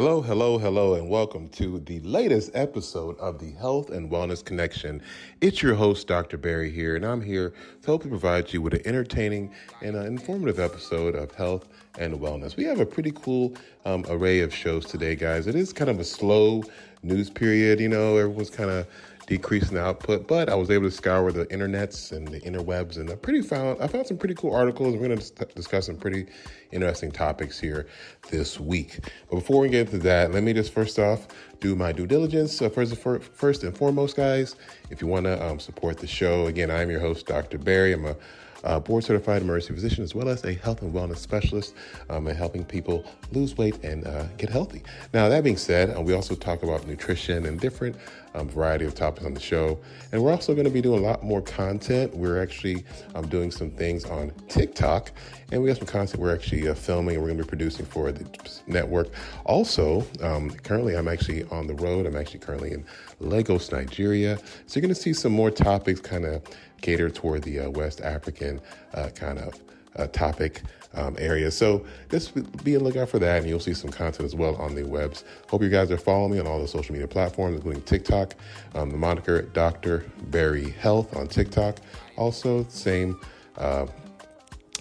Hello, hello, hello, and welcome to the latest episode of the Health and Wellness Connection. It's your host, Dr. Barry, here, and I'm here to hopefully provide you with an entertaining and uh, informative episode of health and wellness. We have a pretty cool um, array of shows today, guys. It is kind of a slow news period, you know, everyone's kind of decreasing the output, but I was able to scour the internets and the interwebs, and I pretty found I found some pretty cool articles. We're going to discuss some pretty interesting topics here this week. But before we get into that, let me just first off do my due diligence. Uh, first, first and foremost, guys, if you want to um, support the show, again, I'm your host, Dr. Barry. I'm a uh, board certified emergency physician, as well as a health and wellness specialist um, and helping people lose weight and uh, get healthy. Now, that being said, uh, we also talk about nutrition and different um, variety of topics on the show. And we're also going to be doing a lot more content. We're actually um, doing some things on TikTok, and we have some content we're actually uh, filming and we're going to be producing for the network. Also, um, currently, I'm actually on the road. I'm actually currently in Lagos, Nigeria. So you're going to see some more topics kind of catered toward the uh, West African uh, kind of uh, topic um, area. So just be on lookout for that, and you'll see some content as well on the webs. Hope you guys are following me on all the social media platforms, including TikTok, um, the moniker Dr. Barry Health on TikTok. Also, same. Uh,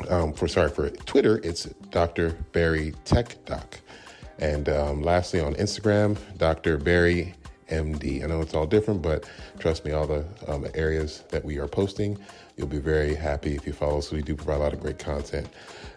um, for sorry for Twitter, it's Dr. Barry Tech Doc, and um, lastly on Instagram, Dr. Barry MD. I know it's all different, but trust me, all the um, areas that we are posting, you'll be very happy if you follow. So we do provide a lot of great content.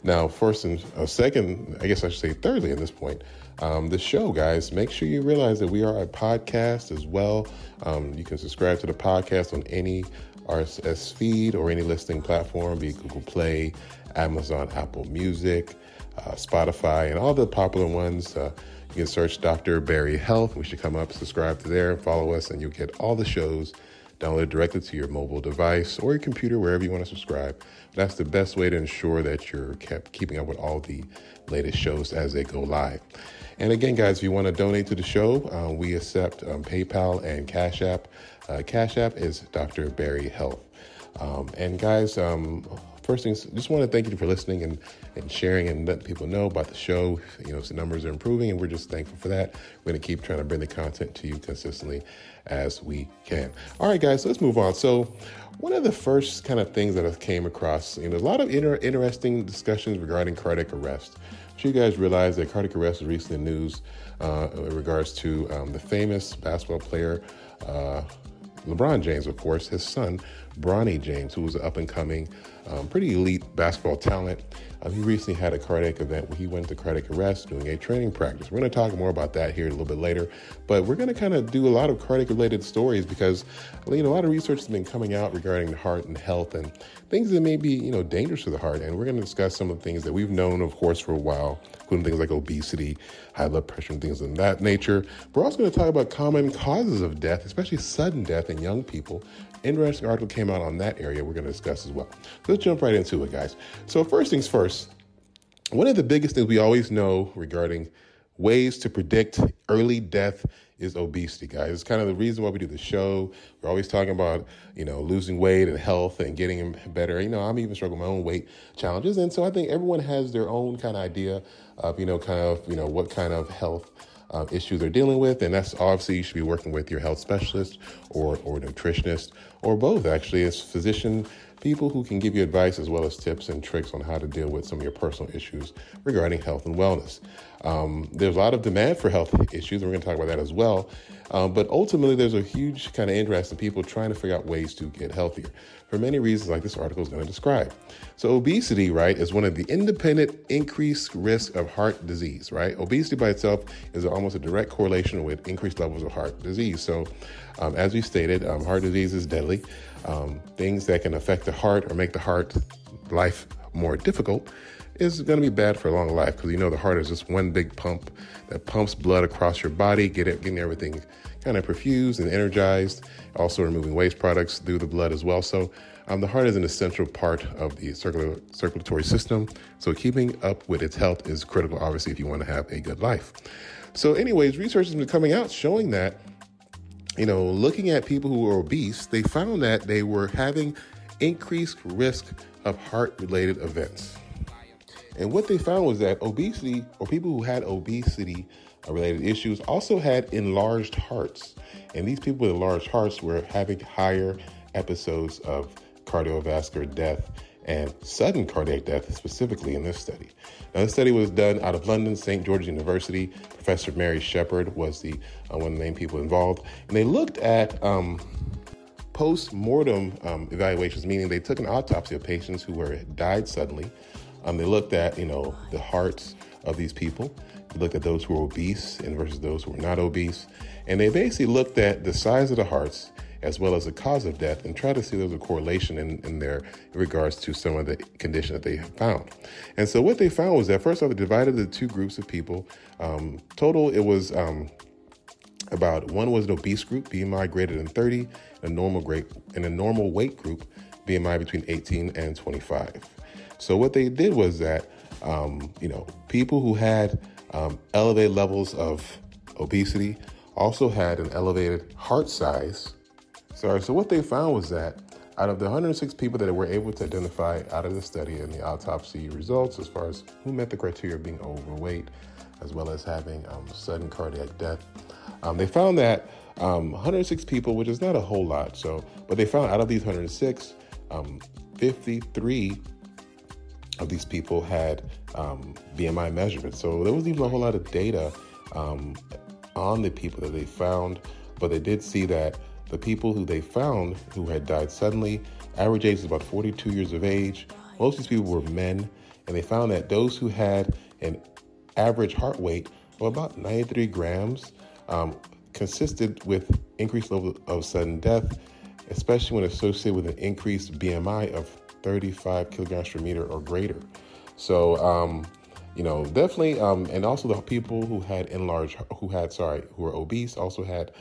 Now, first and uh, second, I guess I should say thirdly at this point, um, the show, guys, make sure you realize that we are a podcast as well. Um, you can subscribe to the podcast on any RSS feed or any listening platform, be it Google Play, Amazon, Apple Music, uh, Spotify, and all the popular ones. Uh, you can search Dr. Barry Health. We should come up, subscribe to there, follow us, and you'll get all the shows downloaded directly to your mobile device or your computer, wherever you want to subscribe. That's the best way to ensure that you're kept keeping up with all the latest shows as they go live. And again, guys, if you want to donate to the show, uh, we accept um, PayPal and Cash App. Uh, Cash App is Dr. Barry Health. Um, and guys, um, first things, just want to thank you for listening and, and sharing and letting people know about the show. You know, the numbers are improving, and we're just thankful for that. We're going to keep trying to bring the content to you consistently as we can. All right, guys, let's move on. So, one of the first kind of things that I came across, you know, a lot of inter- interesting discussions regarding cardiac arrest. I'm sure you guys realize that cardiac arrest was recently news uh, in regards to um, the famous basketball player. Uh, LeBron James, of course, his son, Bronny James, who was an up and coming, um, pretty elite basketball talent. Um, he recently had a cardiac event where he went to cardiac arrest doing a training practice. We're going to talk more about that here a little bit later, but we're going to kind of do a lot of cardiac related stories because you know a lot of research has been coming out regarding the heart and health and things that may be you know dangerous to the heart. And we're going to discuss some of the things that we've known, of course, for a while, including things like obesity, high blood pressure, and things of that nature. We're also going to talk about common causes of death, especially sudden death in young people, interesting article came out on that area we're going to discuss as well. So let's jump right into it, guys. So, first things first, one of the biggest things we always know regarding ways to predict early death is obesity, guys. It's kind of the reason why we do the show. We're always talking about, you know, losing weight and health and getting better. You know, I'm even struggling with my own weight challenges. And so I think everyone has their own kind of idea of, you know, kind of, you know, what kind of health uh, issues they're dealing with. And that's obviously you should be working with your health specialist or, or nutritionist or both, actually, as physician people who can give you advice as well as tips and tricks on how to deal with some of your personal issues regarding health and wellness. Um, there's a lot of demand for health issues, and we're going to talk about that as well. Um, but ultimately, there's a huge kind of interest in people trying to figure out ways to get healthier for many reasons, like this article is going to describe. So, obesity, right, is one of the independent increased risk of heart disease, right? Obesity by itself is almost a direct correlation with increased levels of heart disease. So, um, as we stated, um, heart disease is deadly. Um, things that can affect the heart or make the heart life more difficult is going to be bad for a long life because you know the heart is just one big pump that pumps blood across your body, get it, getting everything kind of perfused and energized. Also removing waste products through the blood as well. So um, the heart is an essential part of the circulatory system. So keeping up with its health is critical, obviously, if you want to have a good life. So, anyways, research has been coming out showing that you know, looking at people who were obese, they found that they were having increased risk of heart related events. And what they found was that obesity, or people who had obesity related issues, also had enlarged hearts. And these people with enlarged hearts were having higher episodes of cardiovascular death and sudden cardiac death, specifically in this study. Now, this study was done out of London, St. George's University. Professor Mary Sheppard was the uh, one of the main people involved, and they looked at um, post-mortem um, evaluations, meaning they took an autopsy of patients who were died suddenly. Um, they looked at you know the hearts of these people. They looked at those who were obese and versus those who were not obese, and they basically looked at the size of the hearts as well as the cause of death and try to see if there's a correlation in, in there in regards to some of the condition that they found. And so what they found was that first off, they divided the two groups of people. Um, total, it was um, about one was an obese group, BMI greater than 30, a normal great and a normal weight group, BMI between 18 and 25. So what they did was that um, you know people who had um, elevated levels of obesity also had an elevated heart size. Sorry, so what they found was that out of the 106 people that were able to identify out of the study and the autopsy results, as far as who met the criteria of being overweight, as well as having um, sudden cardiac death, um, they found that um, 106 people, which is not a whole lot, so but they found out of these 106, um, 53 of these people had um, BMI measurements. So there wasn't even a whole lot of data um, on the people that they found, but they did see that the people who they found who had died suddenly, average age is about 42 years of age. Most of these people were men, and they found that those who had an average heart weight of about 93 grams um, consisted with increased level of sudden death, especially when associated with an increased BMI of 35 kilograms per meter or greater. So, um, you know, definitely, um, and also the people who had enlarged, who had, sorry, who were obese also had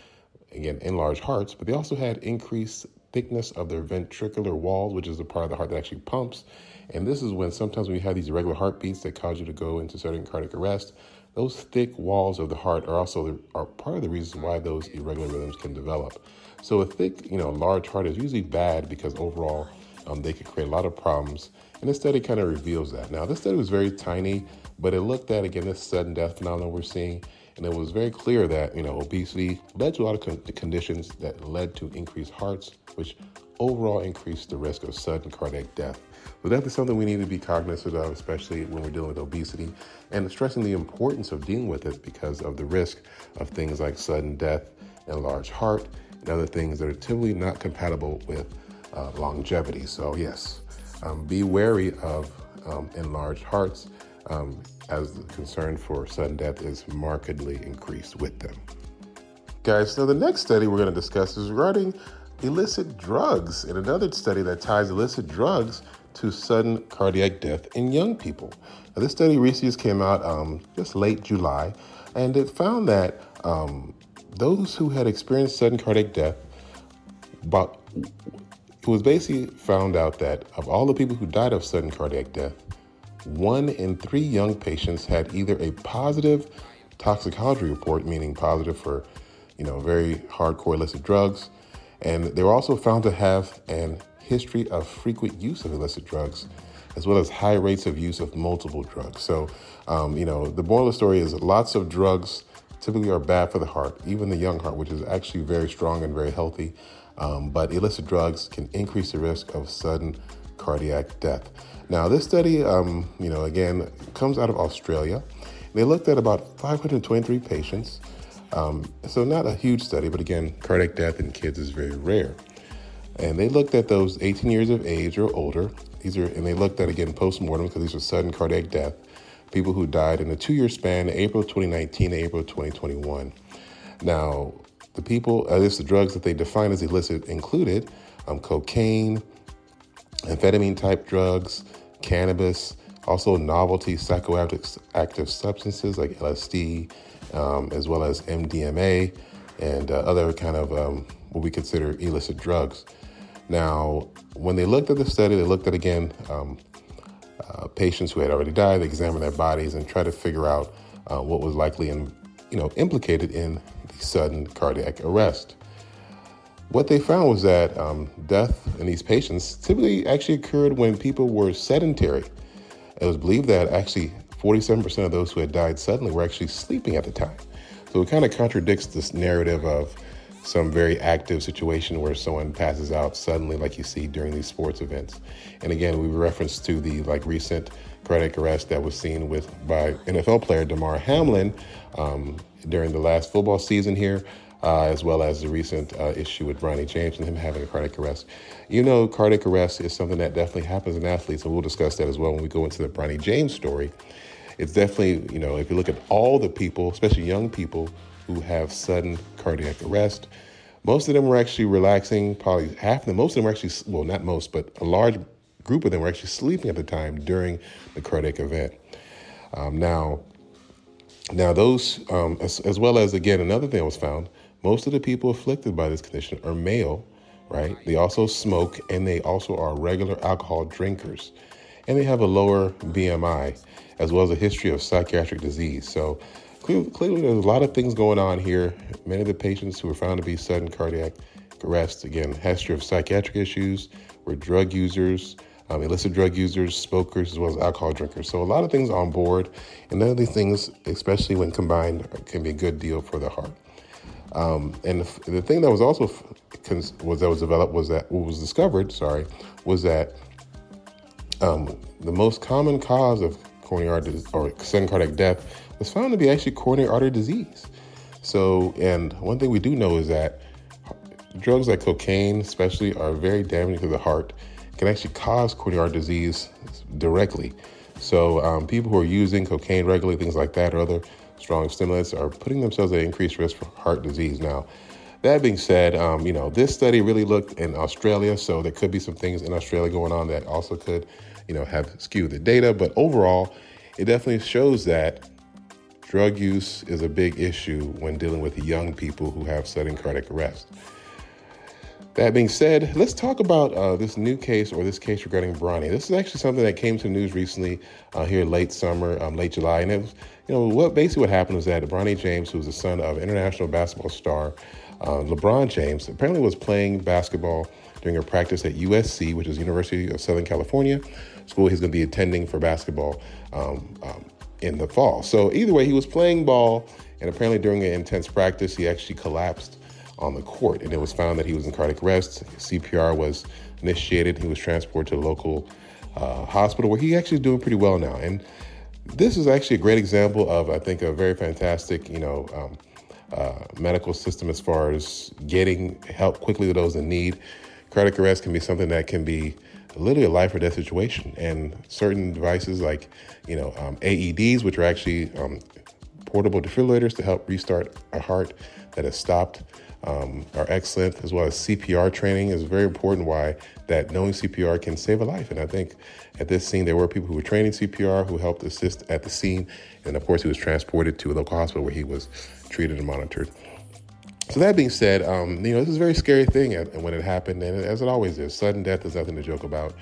again, enlarged hearts, but they also had increased thickness of their ventricular walls, which is the part of the heart that actually pumps. And this is when sometimes when you have these irregular heartbeats that cause you to go into certain cardiac arrest, those thick walls of the heart are also the, are part of the reasons why those irregular rhythms can develop. So a thick, you know, large heart is usually bad because overall um, they could create a lot of problems. And this study kind of reveals that. Now, this study was very tiny, but it looked at again this sudden death phenomenon we're seeing and it was very clear that, you know, obesity led to a lot of con- conditions that led to increased hearts, which overall increased the risk of sudden cardiac death. So definitely something we need to be cognizant of, especially when we're dealing with obesity, and stressing the importance of dealing with it because of the risk of things like sudden death, enlarged heart, and other things that are typically not compatible with uh, longevity. So yes, um, be wary of um, enlarged hearts. Um, as the concern for sudden death is markedly increased with them. Guys, so the next study we're going to discuss is regarding illicit drugs and another study that ties illicit drugs to sudden cardiac death in young people. Now, this study recently came out um, just late July, and it found that um, those who had experienced sudden cardiac death, but it was basically found out that of all the people who died of sudden cardiac death, one in three young patients had either a positive toxicology report, meaning positive for, you know, very hardcore illicit drugs, and they were also found to have an history of frequent use of illicit drugs, as well as high rates of use of multiple drugs. So, um, you know, the the story is lots of drugs typically are bad for the heart, even the young heart, which is actually very strong and very healthy. Um, but illicit drugs can increase the risk of sudden cardiac death. Now, this study, um, you know, again, comes out of Australia. They looked at about 523 patients. Um, so, not a huge study, but again, cardiac death in kids is very rare. And they looked at those 18 years of age or older. These are, and they looked at again post-mortem because these were sudden cardiac death. People who died in a two-year span, April 2019 to April 2021. Now, the people, uh, this the drugs that they define as illicit included um, cocaine, amphetamine type drugs, cannabis, also novelty psychoactive active substances like LSD, um, as well as MDMA and uh, other kind of um, what we consider illicit drugs. Now, when they looked at the study, they looked at again um, uh, patients who had already died. They examined their bodies and tried to figure out uh, what was likely and you know implicated in sudden cardiac arrest. What they found was that um, death in these patients typically actually occurred when people were sedentary. It was believed that actually 47% of those who had died suddenly were actually sleeping at the time. So it kind of contradicts this narrative of some very active situation where someone passes out suddenly, like you see during these sports events. And again, we reference to the like recent cardiac arrest that was seen with by NFL player Damar Hamlin um, during the last football season here uh, as well as the recent uh, issue with Bronny James and him having a cardiac arrest. You know, cardiac arrest is something that definitely happens in athletes, and we'll discuss that as well when we go into the Bronny James story. It's definitely, you know, if you look at all the people, especially young people who have sudden cardiac arrest, most of them were actually relaxing. Probably half of them, most of them were actually, well, not most, but a large group of them were actually sleeping at the time during the cardiac event. Um, now, now those, um, as, as well as again, another thing that was found most of the people afflicted by this condition are male, right? They also smoke and they also are regular alcohol drinkers. And they have a lower BMI, as well as a history of psychiatric disease. So clearly, clearly there's a lot of things going on here. Many of the patients who were found to be sudden cardiac arrest, again, history of psychiatric issues, were drug users, um, illicit drug users, smokers, as well as alcohol drinkers. So a lot of things on board, and none of these things, especially when combined, can be a good deal for the heart. Um, and the, the, thing that was also was that was developed was that what was discovered, sorry, was that um, the most common cause of coronary artery or sudden cardiac death was found to be actually coronary artery disease. So, and one thing we do know is that drugs like cocaine, especially, are very damaging to the heart. Can actually cause coronary disease directly. So, um, people who are using cocaine regularly, things like that, or other strong stimulants are putting themselves at increased risk for heart disease. Now, that being said, um, you know, this study really looked in Australia, so there could be some things in Australia going on that also could, you know, have skewed the data. But overall, it definitely shows that drug use is a big issue when dealing with young people who have sudden cardiac arrest. That being said, let's talk about uh, this new case or this case regarding Bronny. This is actually something that came to the news recently uh, here late summer, um, late July, and it was, you know, what basically what happened was that Bronny James, who was the son of international basketball star uh, LeBron James, apparently was playing basketball during a practice at USC, which is University of Southern California, school he's going to be attending for basketball um, um, in the fall. So either way, he was playing ball, and apparently during an intense practice, he actually collapsed on the court, and it was found that he was in cardiac arrest. CPR was initiated. He was transported to the local uh, hospital where he actually is doing pretty well now. And this is actually a great example of, I think, a very fantastic, you know, um, uh, medical system as far as getting help quickly to those in need. Cardiac arrest can be something that can be literally a life or death situation, and certain devices like, you know, um, AEDs, which are actually um, portable defibrillators to help restart a heart that has stopped um, are excellent, as well as CPR training is very important. Why that knowing CPR can save a life, and I think at this scene there were people who were training CPR who helped assist at the scene, and of course he was transported to a local hospital where he was treated and monitored. So that being said, um, you know this is a very scary thing when it happened, and as it always is, sudden death is nothing to joke about.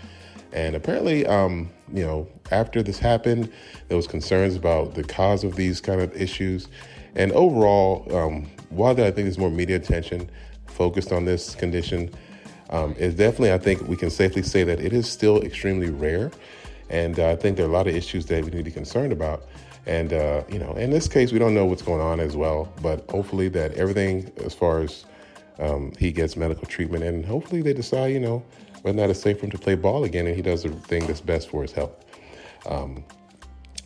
And apparently, um, you know, after this happened, there was concerns about the cause of these kind of issues. And overall, um, while I think there's more media attention focused on this condition, um, it's definitely, I think we can safely say that it is still extremely rare. And uh, I think there are a lot of issues that we need to be concerned about. And, uh, you know, in this case, we don't know what's going on as well, but hopefully that everything as far as um, he gets medical treatment, and hopefully they decide, you know, whether or not it's safe for him to play ball again, and he does the thing that's best for his health. Um,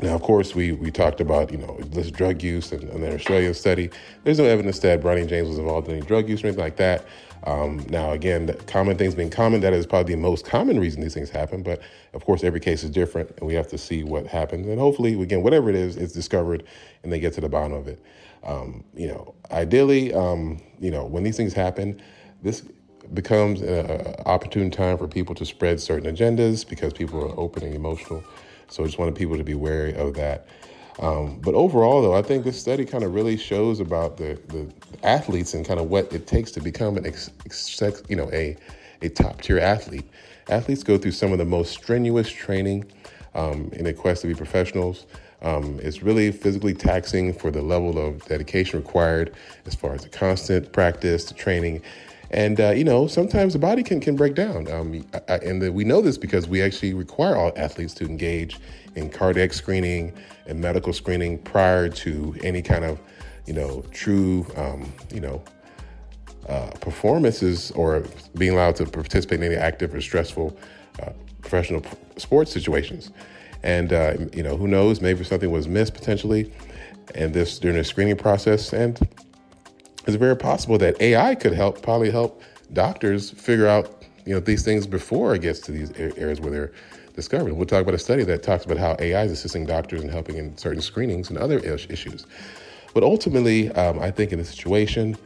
now, of course, we, we talked about, you know, this drug use and, and the Australian study. There's no evidence that Bronny James was involved in any drug use or anything like that. Um, now, again, common things being common, that is probably the most common reason these things happen. But of course, every case is different, and we have to see what happens. And hopefully, again, whatever it is, it's discovered and they get to the bottom of it. Um, you know, ideally, um, you know, when these things happen, this becomes an opportune time for people to spread certain agendas because people are open and emotional. So I just wanted people to be wary of that. Um, but overall, though, I think this study kind of really shows about the, the athletes and kind of what it takes to become an ex, ex, you know a a top tier athlete. Athletes go through some of the most strenuous training um, in a quest to be professionals. Um, it's really physically taxing for the level of dedication required as far as the constant practice, the training, and uh, you know, sometimes the body can can break down. Um, I, and the, we know this because we actually require all athletes to engage in cardiac screening and medical screening prior to any kind of, you know, true, um, you know, uh, performances or being allowed to participate in any active or stressful uh, professional sports situations. And uh, you know, who knows? Maybe something was missed potentially, and this during the screening process, and it's very possible that AI could help, probably help doctors figure out, you know, these things before it gets to these areas where they're discovered. We'll talk about a study that talks about how AI is assisting doctors and helping in certain screenings and other issues. But ultimately, um, I think in this situation,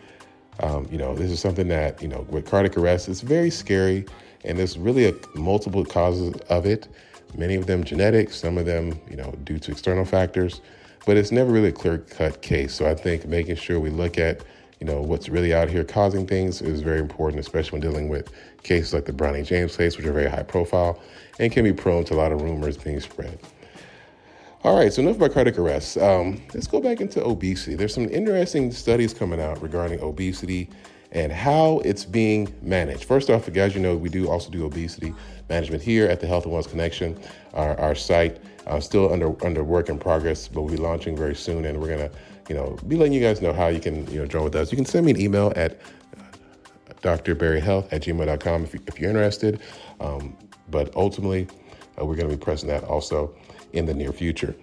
um, you know, this is something that, you know, with cardiac arrest, it's very scary. And there's really a, multiple causes of it. Many of them genetic, some of them, you know, due to external factors. But it's never really a clear cut case. So I think making sure we look at you know, what's really out here causing things is very important, especially when dealing with cases like the Bronny James case, which are very high profile and can be prone to a lot of rumors being spread. All right, so enough about cardiac arrest. Um, let's go back into obesity. There's some interesting studies coming out regarding obesity and how it's being managed. First off, guys, you know, we do also do obesity management here at the Health and Wellness Connection. Our, our site uh, still under under work in progress, but we'll be launching very soon, and we're gonna you know, be letting you guys know how you can, you know, join with us. You can send me an email at drbarryhealth at gmail.com if, you, if you're interested. Um, but ultimately, uh, we're going to be pressing that also in the near future.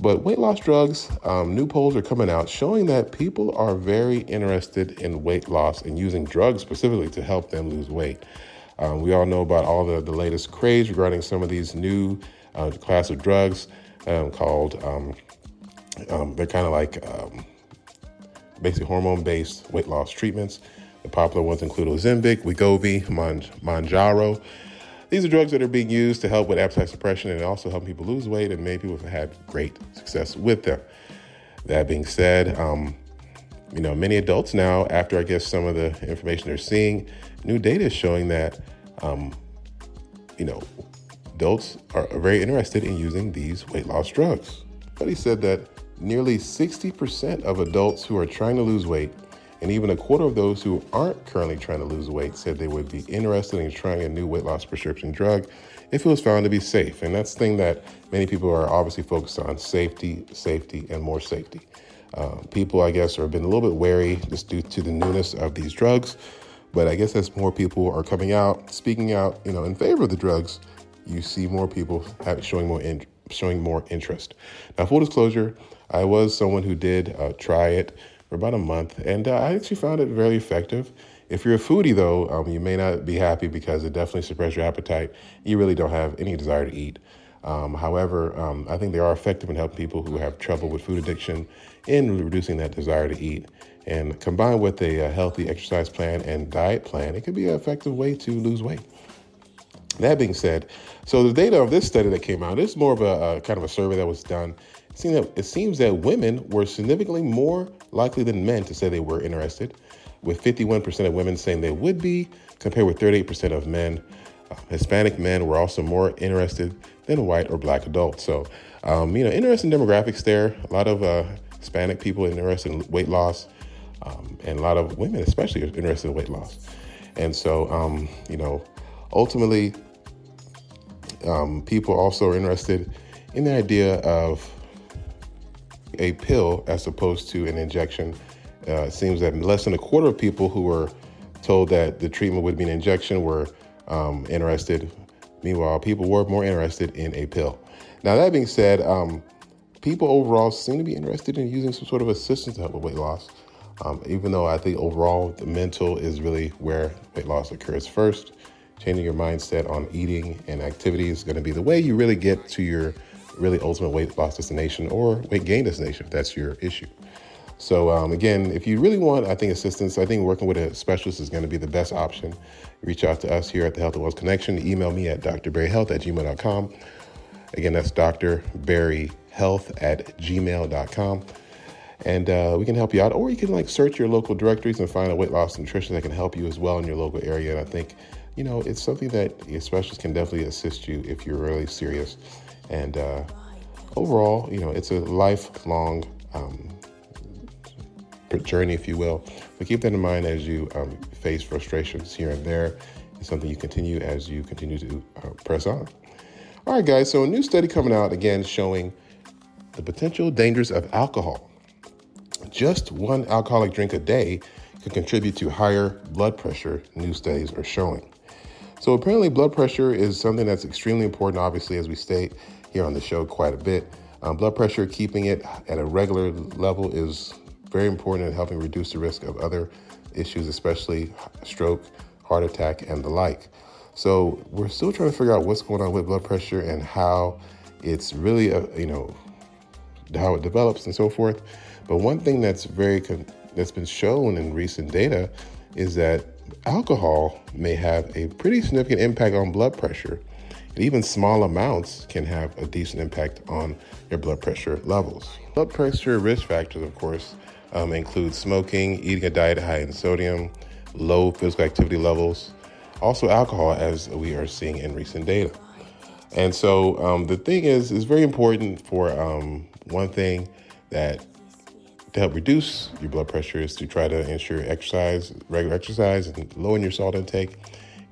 But weight loss drugs, um, new polls are coming out showing that people are very interested in weight loss and using drugs specifically to help them lose weight. Um, we all know about all the, the latest craze regarding some of these new uh, class of drugs um, called um, they're kind of like um, basically hormone based weight loss treatments. The popular ones include Ozempic, Wegovy, Mounjaro. These are drugs that are being used to help with appetite suppression and also help people lose weight, and many people have had great success with them. That being said, um, you know, many adults now, after I guess some of the information they're seeing, new data is showing that, um, you know, adults are very interested in using these weight loss drugs. But he said that Nearly 60% of adults who are trying to lose weight, and even a quarter of those who aren't currently trying to lose weight, said they would be interested in trying a new weight loss prescription drug if it was found to be safe. And that's the thing that many people are obviously focused on safety, safety, and more safety. Uh, people, I guess, have been a little bit wary just due to the newness of these drugs. But I guess as more people are coming out, speaking out, you know, in favor of the drugs, you see more people have, showing more in, showing more interest. Now, full disclosure, I was someone who did uh, try it for about a month, and uh, I actually found it very effective. If you're a foodie, though, um, you may not be happy because it definitely suppresses your appetite. You really don't have any desire to eat. Um, however, um, I think they are effective in helping people who have trouble with food addiction in reducing that desire to eat. And combined with a, a healthy exercise plan and diet plan, it could be an effective way to lose weight. That being said, so the data of this study that came out, is more of a, a kind of a survey that was done it seems that women were significantly more likely than men to say they were interested, with 51% of women saying they would be, compared with 38% of men. Uh, Hispanic men were also more interested than white or black adults. So, um, you know, interesting demographics there. A lot of uh, Hispanic people interested in weight loss, um, and a lot of women, especially, are interested in weight loss. And so, um, you know, ultimately, um, people also are interested in the idea of a pill as opposed to an injection. Uh, it seems that less than a quarter of people who were told that the treatment would be an injection were um, interested. Meanwhile, people were more interested in a pill. Now, that being said, um, people overall seem to be interested in using some sort of assistance to help with weight loss. Um, even though I think overall the mental is really where weight loss occurs first. Changing your mindset on eating and activity is going to be the way you really get to your really ultimate weight loss destination or weight gain destination if that's your issue. So um, again, if you really want, I think assistance, I think working with a specialist is going to be the best option. Reach out to us here at the Health and Wellness Connection. Email me at drbarryhealth at gmail.com. Again, that's drbarryhealth at gmail.com. And uh, we can help you out. Or you can like search your local directories and find a weight loss nutrition that can help you as well in your local area. And I think, you know, it's something that a specialist can definitely assist you if you're really serious. And uh, overall, you know, it's a lifelong um, journey, if you will. But keep that in mind as you um, face frustrations here and there. It's something you continue as you continue to uh, press on. All right, guys. So a new study coming out again showing the potential dangers of alcohol. Just one alcoholic drink a day can contribute to higher blood pressure. New studies are showing. So apparently, blood pressure is something that's extremely important. Obviously, as we state here on the show quite a bit, um, blood pressure, keeping it at a regular level is very important in helping reduce the risk of other issues, especially stroke, heart attack, and the like. So we're still trying to figure out what's going on with blood pressure and how it's really, a, uh, you know, how it develops and so forth. But one thing that's very con- that's been shown in recent data is that alcohol may have a pretty significant impact on blood pressure. And even small amounts can have a decent impact on your blood pressure levels. Blood pressure risk factors, of course, um, include smoking, eating a diet high in sodium, low physical activity levels, also alcohol, as we are seeing in recent data. And so um, the thing is, it's very important for um, one thing that to help reduce your blood pressure is to try to ensure exercise, regular exercise, and lowering your salt intake.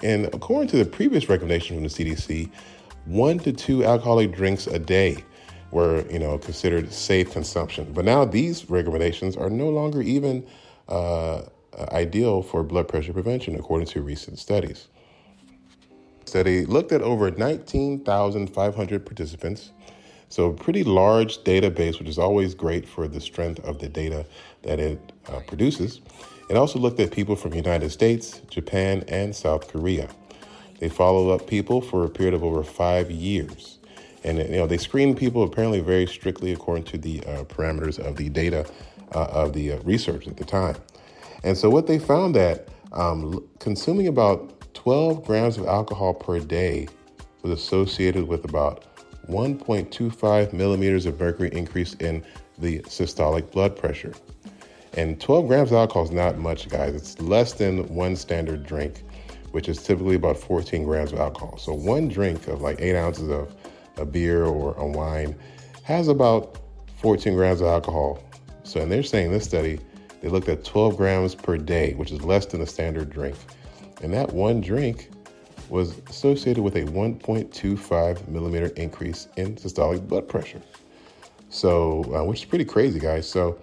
And according to the previous recommendation from the CDC, one to two alcoholic drinks a day were, you know, considered safe consumption. But now these recommendations are no longer even uh, ideal for blood pressure prevention, according to recent studies. Study looked at over 19,500 participants, so a pretty large database, which is always great for the strength of the data that it uh, produces. It also looked at people from the United States, Japan, and South Korea. They followed up people for a period of over five years and you know they screen people apparently very strictly according to the uh, parameters of the data uh, of the uh, research at the time. And so what they found that um, consuming about 12 grams of alcohol per day was associated with about 1.25 millimeters of mercury increase in the systolic blood pressure. And 12 grams of alcohol is not much, guys. It's less than one standard drink, which is typically about 14 grams of alcohol. So one drink of like eight ounces of a beer or a wine has about 14 grams of alcohol. So, and they're saying this study, they looked at 12 grams per day, which is less than a standard drink. And that one drink was associated with a 1.25 millimeter increase in systolic blood pressure. So, uh, which is pretty crazy, guys. So,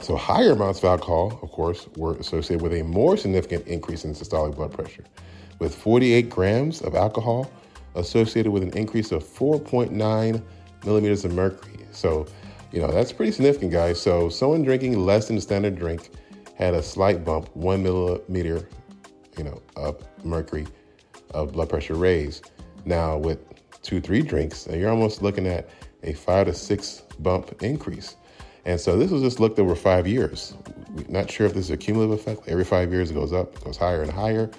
so higher amounts of alcohol, of course, were associated with a more significant increase in systolic blood pressure. With 48 grams of alcohol, associated with an increase of 4.9 millimeters of mercury. So, you know, that's pretty significant, guys. So, someone drinking less than a standard drink had a slight bump, one millimeter, you know, of mercury of blood pressure raise. Now, with two, three drinks, you're almost looking at a five to six bump increase. And so this was just looked over five years. not sure if this is a cumulative effect. Every five years it goes up, it goes higher and higher.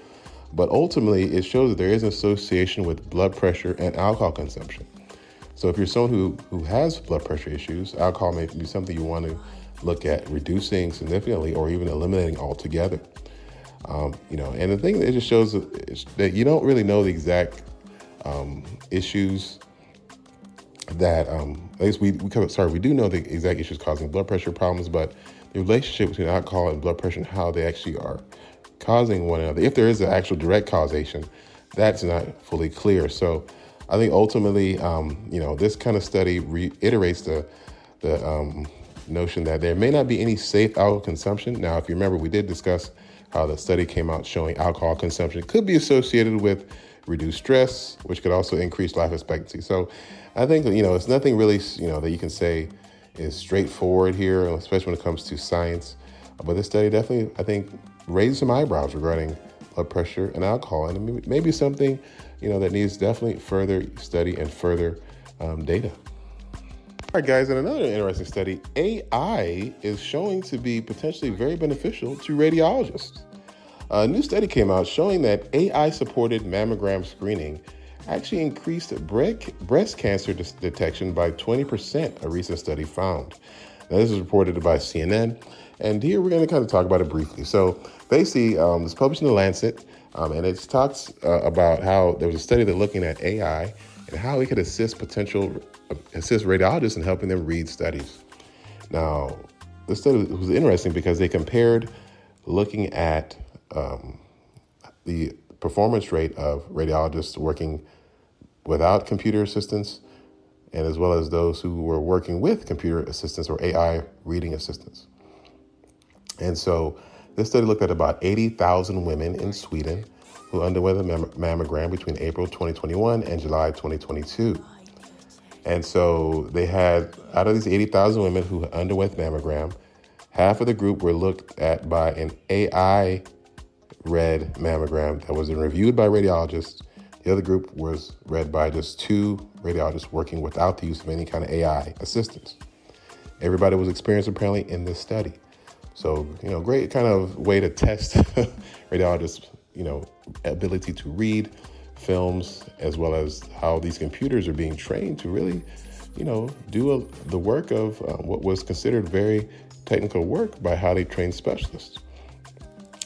But ultimately, it shows that there is an association with blood pressure and alcohol consumption. So if you're someone who, who has blood pressure issues, alcohol may be something you want to look at reducing significantly or even eliminating altogether. Um, you know, and the thing that it just shows that you don't really know the exact um, issues that um, at least we, we sorry we do know the exact issues causing blood pressure problems, but the relationship between alcohol and blood pressure and how they actually are causing one another. If there is an actual direct causation, that's not fully clear. So I think ultimately, um, you know, this kind of study reiterates the the um, notion that there may not be any safe alcohol consumption. Now, if you remember, we did discuss how the study came out showing alcohol consumption could be associated with reduced stress, which could also increase life expectancy. So I think, you know, it's nothing really, you know, that you can say is straightforward here, especially when it comes to science. But this study definitely, I think, raised some eyebrows regarding blood pressure and alcohol, and maybe something, you know, that needs definitely further study and further um, data. All right, guys, in another interesting study, AI is showing to be potentially very beneficial to radiologists. A new study came out showing that AI supported mammogram screening actually increased breast cancer detection by 20%, a recent study found. Now, this is reported by CNN, and here we're going to kind of talk about it briefly. So, basically, um, it's published in The Lancet, um, and it talks uh, about how there was a study that looking at AI and how it could assist potential uh, assist radiologists in helping them read studies. Now, this study was interesting because they compared looking at um, the performance rate of radiologists working without computer assistance and as well as those who were working with computer assistance or AI reading assistance. And so this study looked at about 80,000 women in Sweden who underwent a mammogram between April 2021 and July 2022. And so they had, out of these 80,000 women who underwent mammogram, half of the group were looked at by an AI read mammogram that was reviewed by radiologists. The other group was read by just two radiologists working without the use of any kind of AI assistance. Everybody was experienced apparently in this study. So, you know, great kind of way to test radiologists, you know, ability to read films as well as how these computers are being trained to really, you know, do a, the work of uh, what was considered very technical work by highly trained specialists.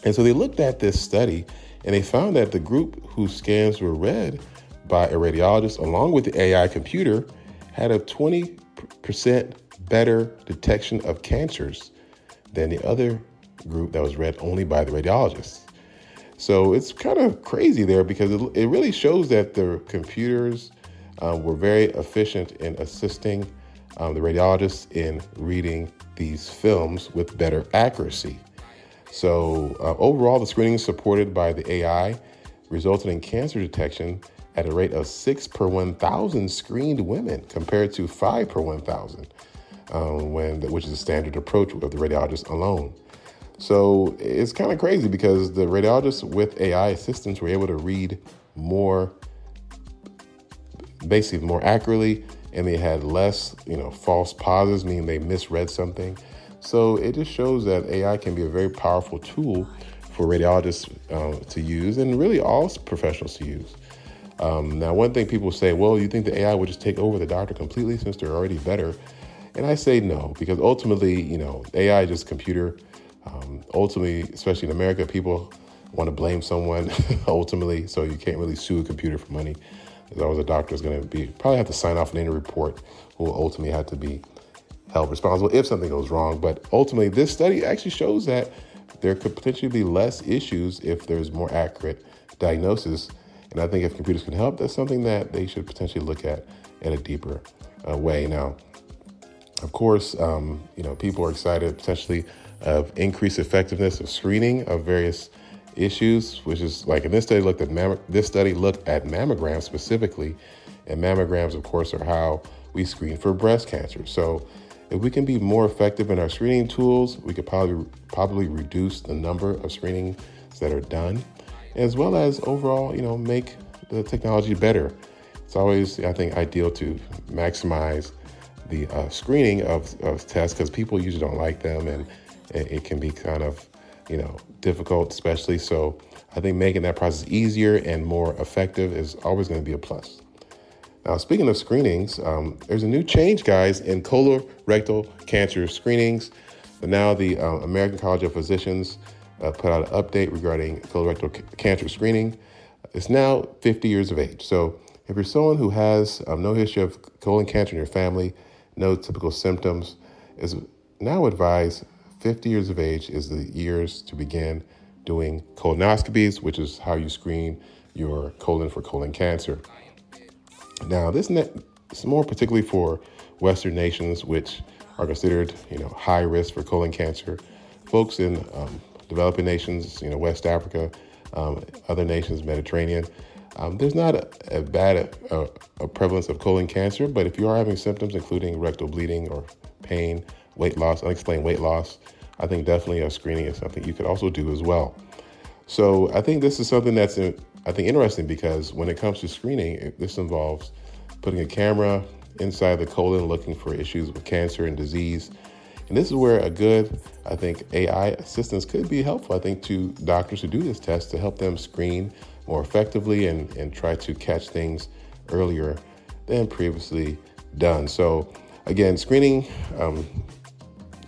And so they looked at this study and they found that the group whose scans were read by a radiologist along with the AI computer had a 20% better detection of cancers than the other group that was read only by the radiologists. So it's kind of crazy there because it, it really shows that the computers uh, were very efficient in assisting um, the radiologists in reading these films with better accuracy. So, uh, overall, the screening supported by the AI resulted in cancer detection at a rate of six per 1,000 screened women compared to five per 1,000, um, when which is a standard approach of the radiologist alone. So it's kind of crazy because the radiologists with AI assistance were able to read more, basically more accurately, and they had less, you know, false pauses, meaning they misread something. So it just shows that AI can be a very powerful tool for radiologists uh, to use and really all professionals to use. Um, now, one thing people say, well, you think the AI would just take over the doctor completely since they're already better? And I say no, because ultimately, you know, AI is just computer. Um, ultimately, especially in America, people want to blame someone ultimately, so you can't really sue a computer for money. There's always a doctor is going to be probably have to sign off on any report who will ultimately have to be held responsible if something goes wrong. But ultimately, this study actually shows that there could potentially be less issues if there's more accurate diagnosis. And I think if computers can help, that's something that they should potentially look at in a deeper uh, way. Now, of course, um, you know people are excited potentially of increased effectiveness of screening of various issues, which is like in this study looked at mam- this study looked at mammograms specifically, and mammograms, of course, are how we screen for breast cancer. So if we can be more effective in our screening tools, we could probably probably reduce the number of screenings that are done, as well as overall, you know, make the technology better. It's always, I think, ideal to maximize the uh, screening of, of tests because people usually don't like them, and it, it can be kind of, you know, difficult, especially. So I think making that process easier and more effective is always going to be a plus. Now, speaking of screenings, um, there's a new change, guys, in colorectal cancer screenings. Now, the uh, American College of Physicians uh, put out an update regarding colorectal c- cancer screening. It's now 50 years of age. So, if you're someone who has um, no history of colon cancer in your family, no typical symptoms, is now advised 50 years of age is the years to begin doing colonoscopies, which is how you screen your colon for colon cancer. Now, this is more particularly for Western nations, which are considered, you know, high risk for colon cancer. Folks in um, developing nations, you know, West Africa, um, other nations, Mediterranean. Um, there's not a, a bad a, a, prevalence of colon cancer, but if you are having symptoms including rectal bleeding or pain, weight loss, unexplained weight loss, I think definitely a screening is something you could also do as well. So I think this is something that's uh, I think interesting because when it comes to screening, it, this involves putting a camera inside the colon looking for issues with cancer and disease. And this is where a good, I think, AI assistance could be helpful, I think, to doctors who do this test to help them screen more effectively and, and try to catch things earlier than previously done. So, again, screening, um,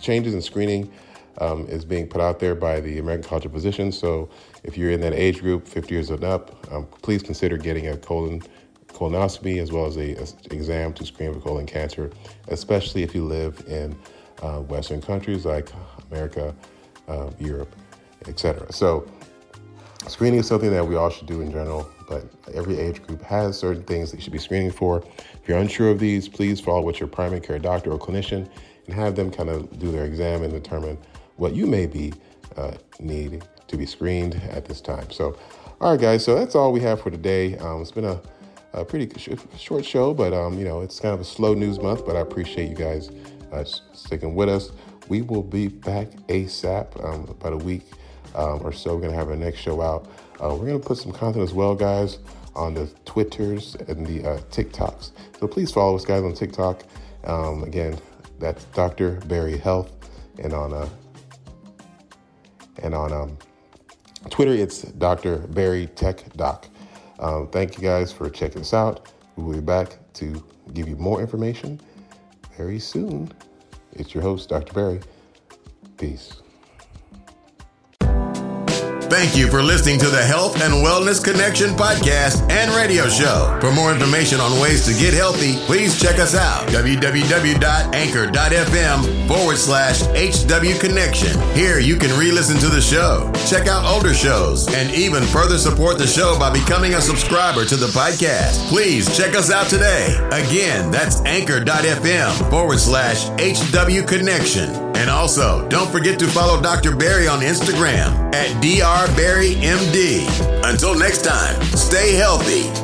changes in screening um, is being put out there by the American College of Physicians. So, if you're in that age group, 50 years and up, um, please consider getting a colon colonoscopy as well as a, a, exam to screen for colon cancer, especially if you live in uh, Western countries like America, uh, Europe, etc. So, screening is something that we all should do in general, but every age group has certain things that you should be screening for. If you're unsure of these, please follow with your primary care doctor or clinician and have them kind of do their exam and determine what you may be uh, need to be screened at this time. So, all right, guys. So that's all we have for today. Um, it's been a, a pretty sh- short show, but um, you know it's kind of a slow news month. But I appreciate you guys uh, sticking with us. We will be back ASAP um, about a week um, or so. We're gonna have our next show out. Uh, we're gonna put some content as well, guys, on the Twitters and the uh, TikToks. So please follow us, guys, on TikTok. Um, again, that's Dr. Barry Health, and on uh, and on um, Twitter, it's Dr. Barry Tech Doc. Um, thank you guys for checking us out. We will be back to give you more information very soon. It's your host, Dr. Barry. Peace. Thank you for listening to the Health and Wellness Connection podcast and radio show. For more information on ways to get healthy, please check us out. www.anchor.fm forward slash HW Connection. Here you can re listen to the show, check out older shows, and even further support the show by becoming a subscriber to the podcast. Please check us out today. Again, that's anchor.fm forward slash HW Connection. And also, don't forget to follow Dr. Barry on Instagram at DR Barry MD. Until next time, stay healthy